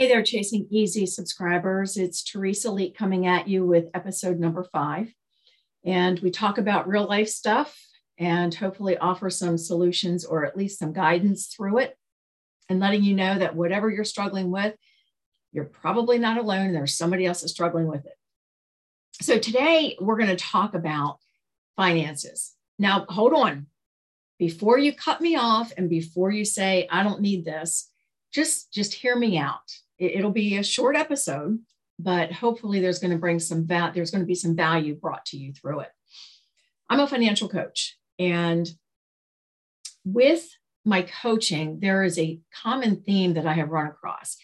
Hey there, Chasing Easy subscribers. It's Teresa Leek coming at you with episode number five. And we talk about real life stuff and hopefully offer some solutions or at least some guidance through it and letting you know that whatever you're struggling with, you're probably not alone. There's somebody else that's struggling with it. So today we're going to talk about finances. Now, hold on. Before you cut me off and before you say, I don't need this, just just hear me out it, will be a short episode, but hopefully there's going to bring some va- there's going to be some value brought to you through it. I'm a financial coach and with my coaching, there is a common theme that I have run across.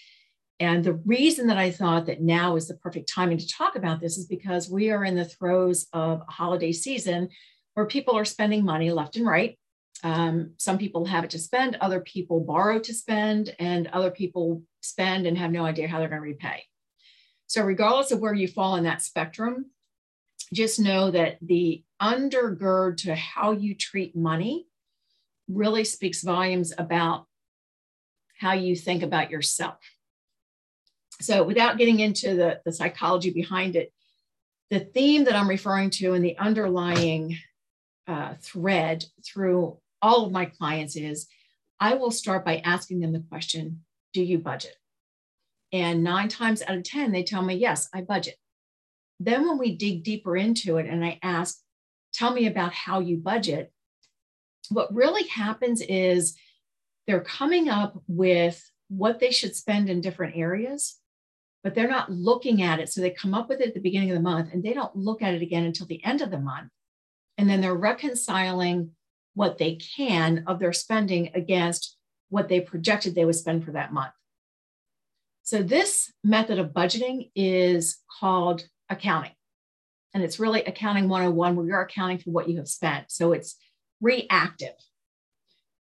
And the reason that I thought that now is the perfect timing to talk about this is because we are in the throes of a holiday season where people are spending money left and right. Um, some people have it to spend, other people borrow to spend, and other people spend and have no idea how they're going to repay. So, regardless of where you fall in that spectrum, just know that the undergird to how you treat money really speaks volumes about how you think about yourself. So, without getting into the, the psychology behind it, the theme that I'm referring to and the underlying uh, thread through all of my clients is I will start by asking them the question Do you budget? And nine times out of 10, they tell me, Yes, I budget. Then when we dig deeper into it and I ask, Tell me about how you budget, what really happens is they're coming up with what they should spend in different areas, but they're not looking at it. So they come up with it at the beginning of the month and they don't look at it again until the end of the month. And then they're reconciling what they can of their spending against what they projected they would spend for that month. So, this method of budgeting is called accounting. And it's really accounting 101, where you're accounting for what you have spent. So, it's reactive.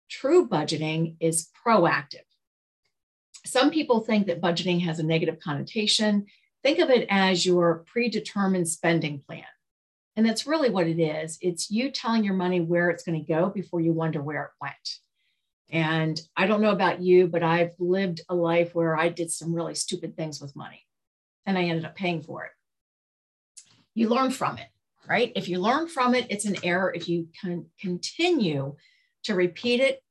True budgeting is proactive. Some people think that budgeting has a negative connotation. Think of it as your predetermined spending plan. And that's really what it is. It's you telling your money where it's going to go before you wonder where it went. And I don't know about you, but I've lived a life where I did some really stupid things with money and I ended up paying for it. You learn from it, right? If you learn from it, it's an error. If you can continue to repeat it,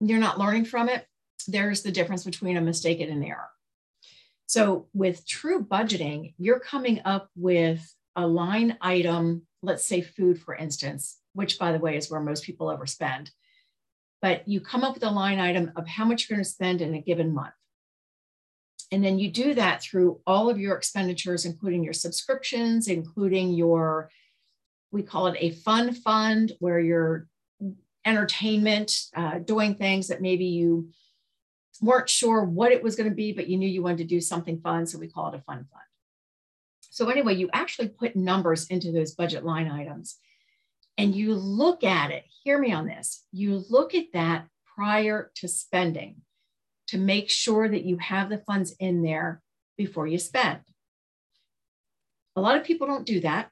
you're not learning from it. There's the difference between a mistake and an error. So, with true budgeting, you're coming up with a line item, let's say food, for instance, which by the way is where most people overspend. But you come up with a line item of how much you're going to spend in a given month. And then you do that through all of your expenditures, including your subscriptions, including your, we call it a fun fund, where your entertainment, uh, doing things that maybe you weren't sure what it was going to be, but you knew you wanted to do something fun. So we call it a fun fund. So, anyway, you actually put numbers into those budget line items and you look at it. Hear me on this. You look at that prior to spending to make sure that you have the funds in there before you spend. A lot of people don't do that.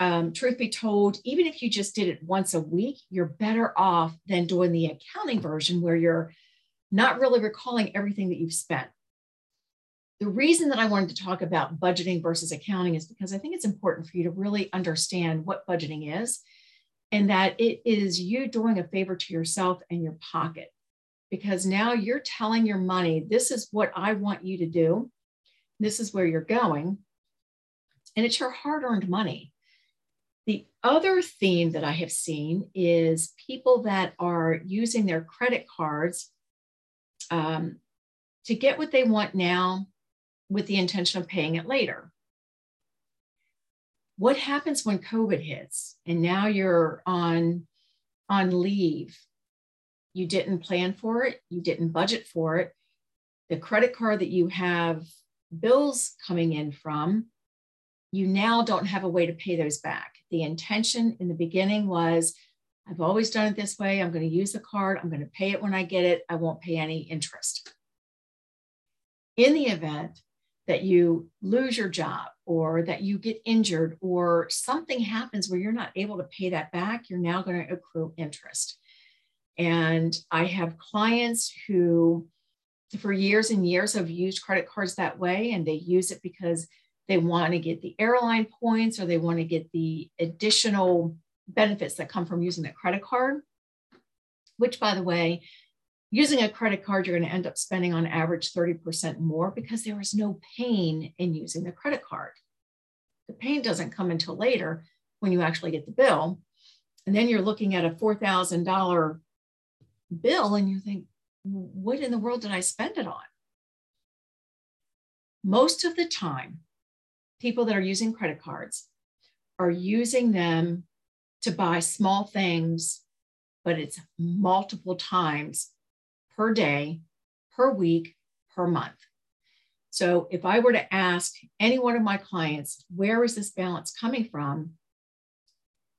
Um, truth be told, even if you just did it once a week, you're better off than doing the accounting version where you're not really recalling everything that you've spent. The reason that I wanted to talk about budgeting versus accounting is because I think it's important for you to really understand what budgeting is and that it is you doing a favor to yourself and your pocket. Because now you're telling your money, this is what I want you to do, this is where you're going, and it's your hard earned money. The other theme that I have seen is people that are using their credit cards um, to get what they want now with the intention of paying it later. What happens when COVID hits and now you're on, on leave? You didn't plan for it, you didn't budget for it. The credit card that you have bills coming in from, you now don't have a way to pay those back. The intention in the beginning was I've always done it this way. I'm going to use the card. I'm going to pay it when I get it. I won't pay any interest. In the event that you lose your job or that you get injured or something happens where you're not able to pay that back, you're now going to accrue interest. And I have clients who for years and years have used credit cards that way, and they use it because they want to get the airline points or they want to get the additional benefits that come from using that credit card, which, by the way, using a credit card, you're going to end up spending on average 30% more because there is no pain in using the credit card. The pain doesn't come until later when you actually get the bill. And then you're looking at a $4,000 bill and you think, what in the world did I spend it on? Most of the time, people that are using credit cards are using them to buy small things, but it's multiple times per day, per week, per month. So if I were to ask any one of my clients, where is this balance coming from?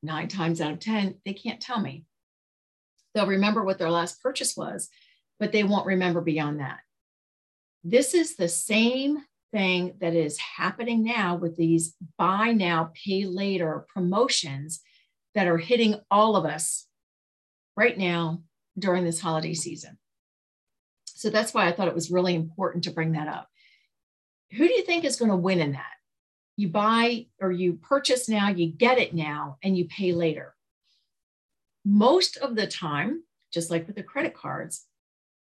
Nine times out of 10, they can't tell me. They'll remember what their last purchase was, but they won't remember beyond that. This is the same thing that is happening now with these buy now, pay later promotions that are hitting all of us right now during this holiday season. So that's why I thought it was really important to bring that up. Who do you think is going to win in that? You buy or you purchase now, you get it now, and you pay later. Most of the time, just like with the credit cards,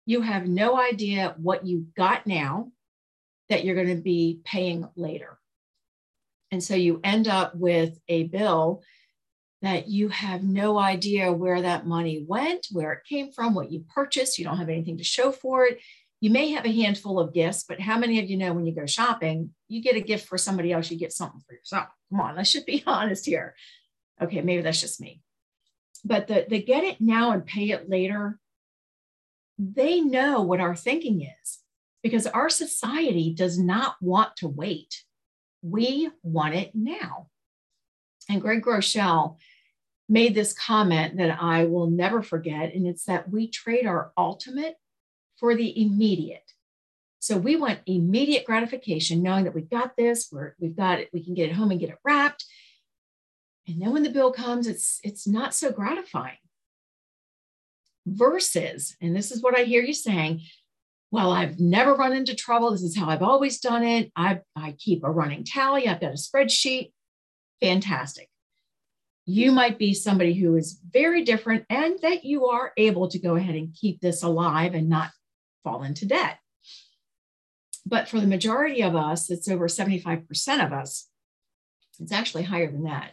you have no idea what you got now that you're going to be paying later. And so you end up with a bill that you have no idea where that money went, where it came from, what you purchased. You don't have anything to show for it. You may have a handful of gifts, but how many of you know when you go shopping, you get a gift for somebody else, you get something for yourself? Come on, let's should be honest here. Okay, maybe that's just me. But the, the get it now and pay it later, they know what our thinking is because our society does not want to wait. We want it now. And Craig Groeschel made this comment that I will never forget, and it's that we trade our ultimate for the immediate. So we want immediate gratification, knowing that we've got this, we're, we've got it, we can get it home and get it wrapped. And then when the bill comes, it's it's not so gratifying. Versus, and this is what I hear you saying, well, I've never run into trouble. This is how I've always done it. I, I keep a running tally. I've got a spreadsheet. Fantastic you might be somebody who is very different and that you are able to go ahead and keep this alive and not fall into debt. But for the majority of us, it's over 75% of us. It's actually higher than that.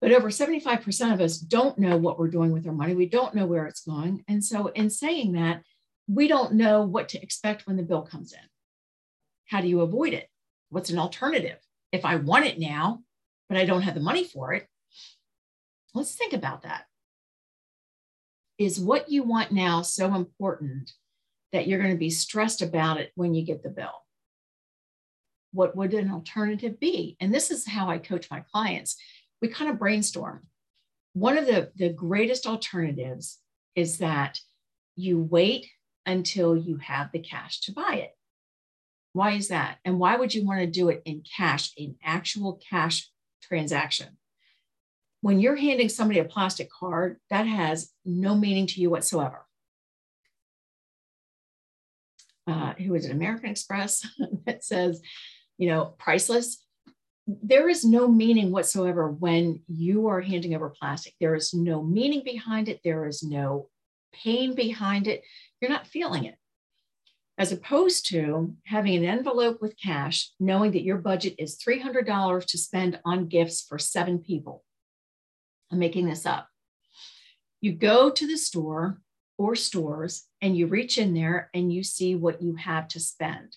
But over 75% of us don't know what we're doing with our money. We don't know where it's going. And so, in saying that, we don't know what to expect when the bill comes in. How do you avoid it? What's an alternative? If I want it now, but I don't have the money for it, Let's think about that. Is what you want now so important that you're going to be stressed about it when you get the bill? What would an alternative be? And this is how I coach my clients. We kind of brainstorm. One of the, the greatest alternatives is that you wait until you have the cash to buy it. Why is that? And why would you want to do it in cash, in actual cash transaction? When you're handing somebody a plastic card, that has no meaning to you whatsoever. Uh, who is it? American Express that says, you know, priceless. There is no meaning whatsoever when you are handing over plastic. There is no meaning behind it. There is no pain behind it. You're not feeling it. As opposed to having an envelope with cash, knowing that your budget is $300 to spend on gifts for seven people I'm making this up. You go to the store or stores and you reach in there and you see what you have to spend.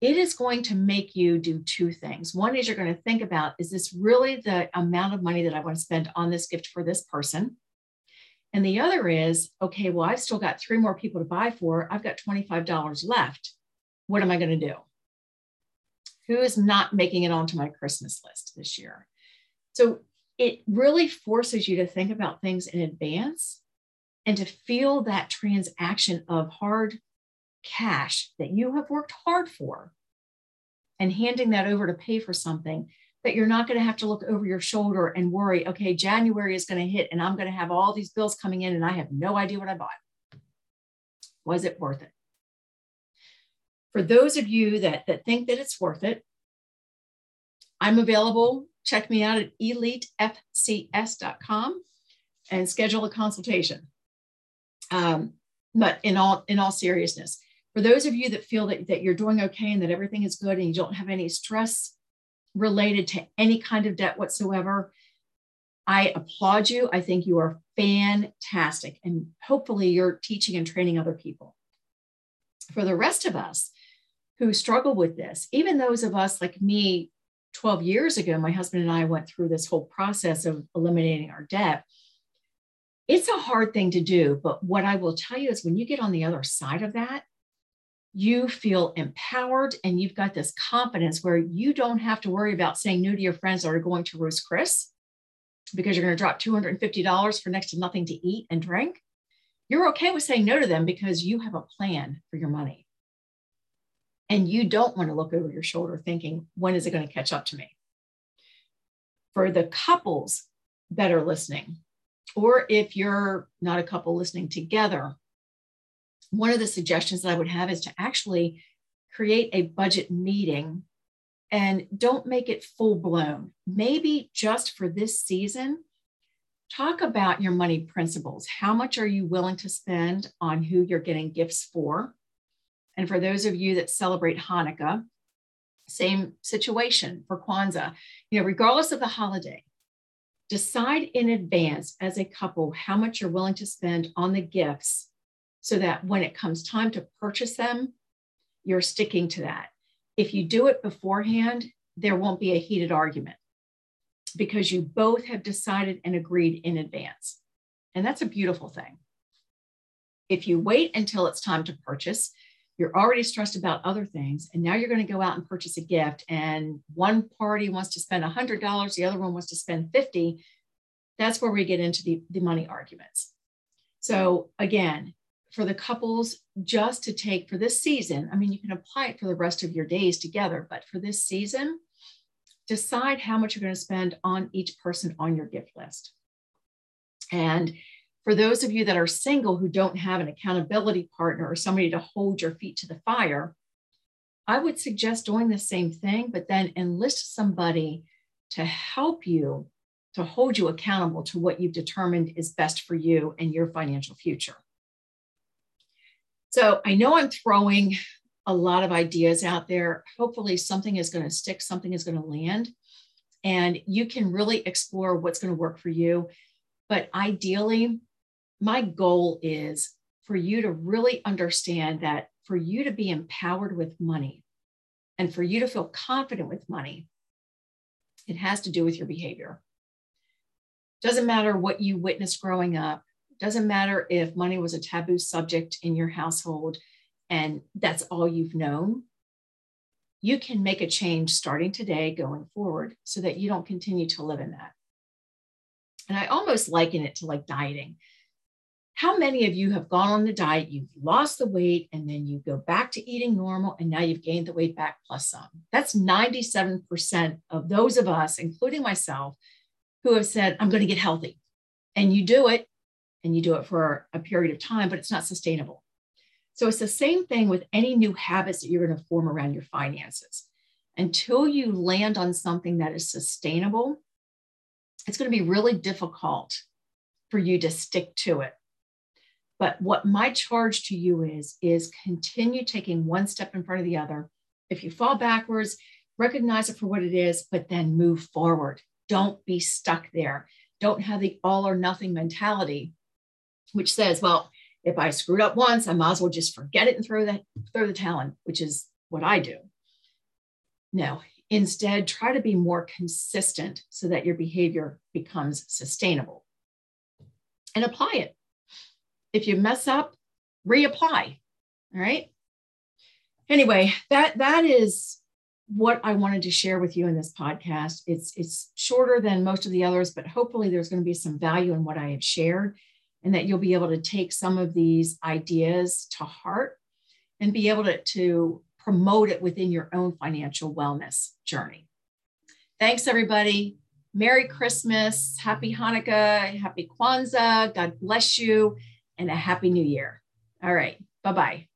It is going to make you do two things. One is you're going to think about is this really the amount of money that I want to spend on this gift for this person? And the other is, okay, well, I've still got three more people to buy for. I've got $25 left. What am I going to do? Who is not making it onto my Christmas list this year? So it really forces you to think about things in advance and to feel that transaction of hard cash that you have worked hard for and handing that over to pay for something that you're not going to have to look over your shoulder and worry, okay, January is going to hit and I'm going to have all these bills coming in and I have no idea what I bought. Was it worth it? For those of you that, that think that it's worth it, I'm available. Check me out at elitefcs.com and schedule a consultation. Um, but in all in all seriousness, for those of you that feel that, that you're doing okay and that everything is good and you don't have any stress related to any kind of debt whatsoever, I applaud you. I think you are fantastic. And hopefully you're teaching and training other people. For the rest of us who struggle with this, even those of us like me 12 years ago, my husband and I went through this whole process of eliminating our debt. It's a hard thing to do. But what I will tell you is when you get on the other side of that, you feel empowered and you've got this confidence where you don't have to worry about saying no to your friends that are going to Ruth's Chris because you're going to drop $250 for next to nothing to eat and drink. You're okay with saying no to them because you have a plan for your money. And you don't want to look over your shoulder thinking, when is it going to catch up to me? For the couples that are listening, or if you're not a couple listening together, one of the suggestions that I would have is to actually create a budget meeting and don't make it full blown. Maybe just for this season, talk about your money principles. How much are you willing to spend on who you're getting gifts for? And for those of you that celebrate Hanukkah, same situation for Kwanzaa. You know, regardless of the holiday, decide in advance as a couple how much you're willing to spend on the gifts so that when it comes time to purchase them, you're sticking to that. If you do it beforehand, there won't be a heated argument because you both have decided and agreed in advance. And that's a beautiful thing. If you wait until it's time to purchase, you're already stressed about other things. And now you're going to go out and purchase a gift. And one party wants to spend $100, the other one wants to spend 50. That's where we get into the, the money arguments. So, again, for the couples just to take for this season. I mean, you can apply it for the rest of your days together, but for this season, decide how much you're going to spend on each person on your gift list. And for those of you that are single who don't have an accountability partner or somebody to hold your feet to the fire, I would suggest doing the same thing, but then enlist somebody to help you to hold you accountable to what you've determined is best for you and your financial future. So I know I'm throwing a lot of ideas out there. Hopefully, something is going to stick, something is going to land, and you can really explore what's going to work for you. But ideally, my goal is for you to really understand that for you to be empowered with money and for you to feel confident with money, it has to do with your behavior. Doesn't matter what you witnessed growing up, doesn't matter if money was a taboo subject in your household and that's all you've known. You can make a change starting today going forward so that you don't continue to live in that. And I almost liken it to like dieting. How many of you have gone on the diet, you've lost the weight, and then you go back to eating normal, and now you've gained the weight back plus some? That's 97% of those of us, including myself, who have said, I'm going to get healthy. And you do it, and you do it for a period of time, but it's not sustainable. So it's the same thing with any new habits that you're going to form around your finances. Until you land on something that is sustainable, it's going to be really difficult for you to stick to it. But what my charge to you is, is continue taking one step in front of the other. If you fall backwards, recognize it for what it is, but then move forward. Don't be stuck there. Don't have the all or nothing mentality which says, well, if I screwed up once, I might as well just forget it and throw the throw the talent, which is what I do. No, instead, try to be more consistent so that your behavior becomes sustainable and apply it. If you mess up, reapply. All right. Anyway, that that is what I wanted to share with you in this podcast. It's it's shorter than most of the others, but hopefully there's going to be some value in what I have shared and that you'll be able to take some of these ideas to heart and be able to, to promote it within your own financial wellness journey. Thanks, everybody. Merry Christmas, Happy Hanukkah, Happy Kwanzaa. God bless you, and a Happy New Year. All right. Bye bye.